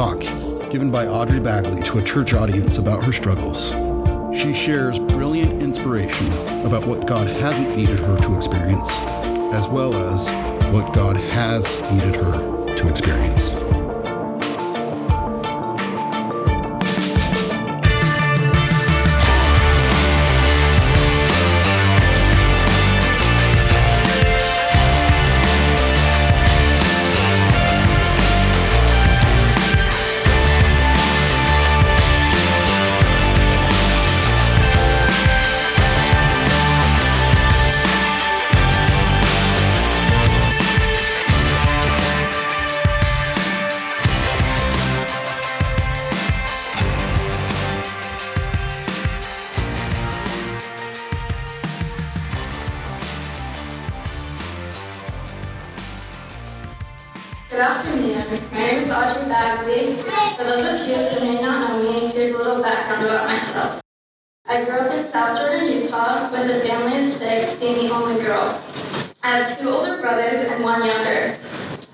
talk, given by Audrey Baggaley to a church audience about her struggles. She shares brilliant inspiration about what God hasn't needed her to experience, as well as what God has needed her to experience. Good afternoon. My name is Audrey Baggaley. For those of you who may not know me, here's a little background about myself. I grew up in South Jordan, Utah, with a family of six, being the only girl. I have two older brothers and one younger.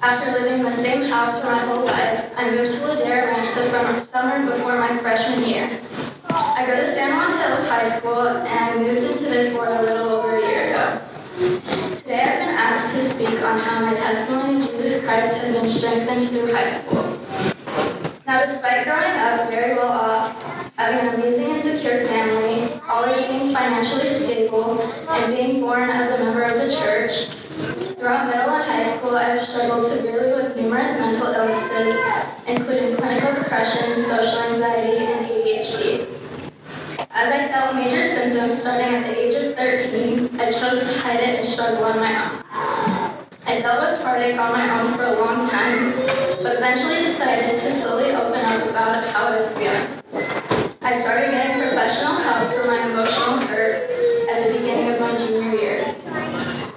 After living in the same house for my whole life, I moved to Ladera Ranch the summer before my freshman year. I go to San Juan Hills High School and moved into this ward a little over a year ago. Today I've been asked to speak on how my testimony of Jesus Christ has been strengthened through high school. Now, despite growing up very well off, having an amazing and secure family, always being financially stable, and being born as a member of the church, throughout middle and high school I have struggled severely with numerous mental illnesses, including clinical depression, social anxiety, and ADHD. As I felt major symptoms starting at the age of 13, I chose to hide it and struggle on my own. I dealt with heartache on my own for a long time, but eventually decided to slowly open up about how I was feeling. I started getting professional help for my emotional hurt at the beginning of my junior year.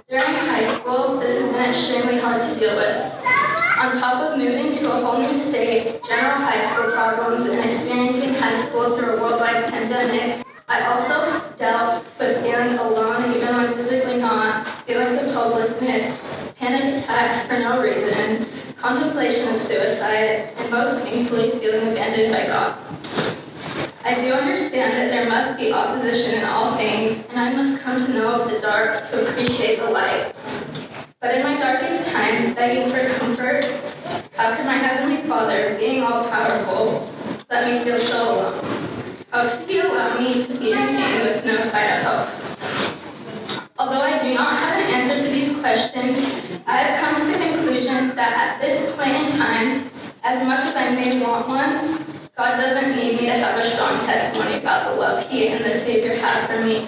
During high school, this has been extremely hard to deal with. On top of moving to a whole new state, general high school problems, and experiencing high school through a worldwide pandemic, I also dealt with feeling alone even when physically not, feelings of hopelessness, panic attacks for no reason, contemplation of suicide, and most painfully, feeling abandoned by God. I do understand that there must be opposition in all things, and I must come to know of the dark to appreciate the light. But in my darkest times, begging for comfort, how could my Heavenly Father, being all powerful, let me feel so alone? How could He allow me to be in pain with no sign of hope? Although I do not have an answer to these questions, I have come to the conclusion that at this point in time, as much as I may want one, God doesn't need me to have a strong testimony about the love He and the Savior have for me.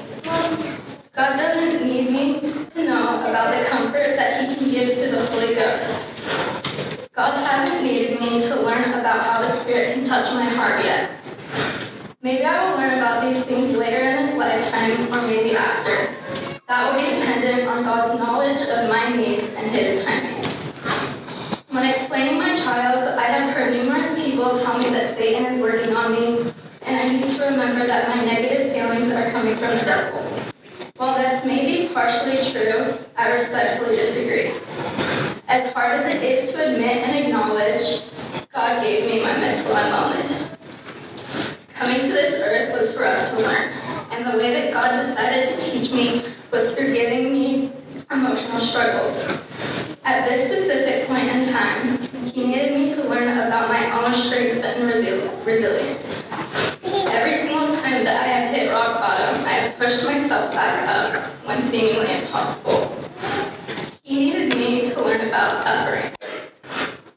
God doesn't need me to know about the comfort that He can give through the Holy Ghost. God hasn't needed me to learn about how the Spirit can touch my heart yet. Maybe I will learn about these things later in this lifetime or maybe after. That will be dependent on God's knowledge of my needs and His timing. When explaining my trials, I have heard numerous people tell me that Satan is working on me, and I need to remember that my negative feelings are coming from the devil. While this may be partially true, I respectfully disagree. As hard as it is to admit and acknowledge, God gave me my mental wellness. Coming to this earth was for us to learn, the way that God decided to teach me was through giving me emotional struggles. At this specific point in time, He needed me to learn about my own strength and resil- resilience. Every single time that I have hit rock bottom, I have pushed myself back up when seemingly impossible. He needed me to learn about suffering.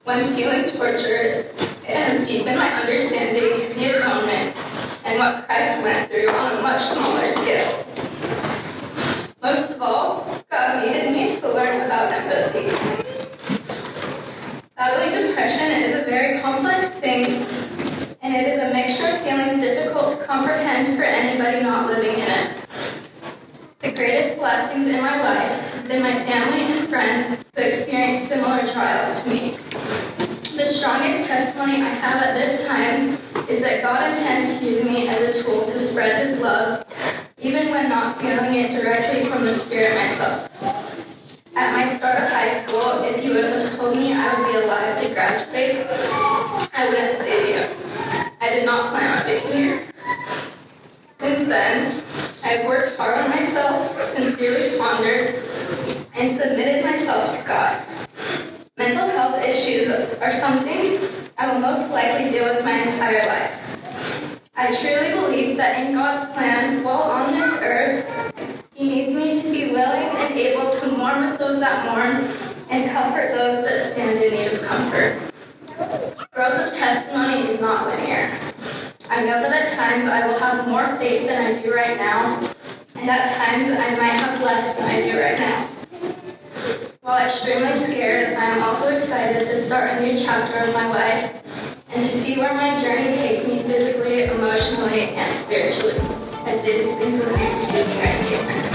When feeling tortured, it has deepened my understanding of the atonement and what Christ went through on a much smaller scale. Most of all, God needed me to learn about empathy. Battling depression is a very complex thing, and it is a mixture of feelings difficult to comprehend for anybody not living in it. The greatest blessings in my life have been my family and friends who experienced similar trials to me. The strongest testimony I have at this time is that God intends to use me as a tool to spread His love, even when not feeling it directly from the Spirit myself. At my start of high school, if you would have told me I would be alive to graduate, I wouldn't believe you. I did not plan on being here. Since then, I've worked hard on myself, sincerely pondered, and submitted myself to God. Mental health issues are something I will most likely deal with my entire life. I truly believe that in God's plan, while on this earth, He needs me to be willing and able to mourn with those that mourn and comfort those that stand in need of comfort. Growth of testimony is not linear. I know that at times I will have more faith than I do right now, and at times I might have less than I do right now. While extremely scared, I am also excited to start a new chapter of my life and to see where my journey takes me physically, emotionally, and spiritually. As it is in the name of Jesus Christ. Amen.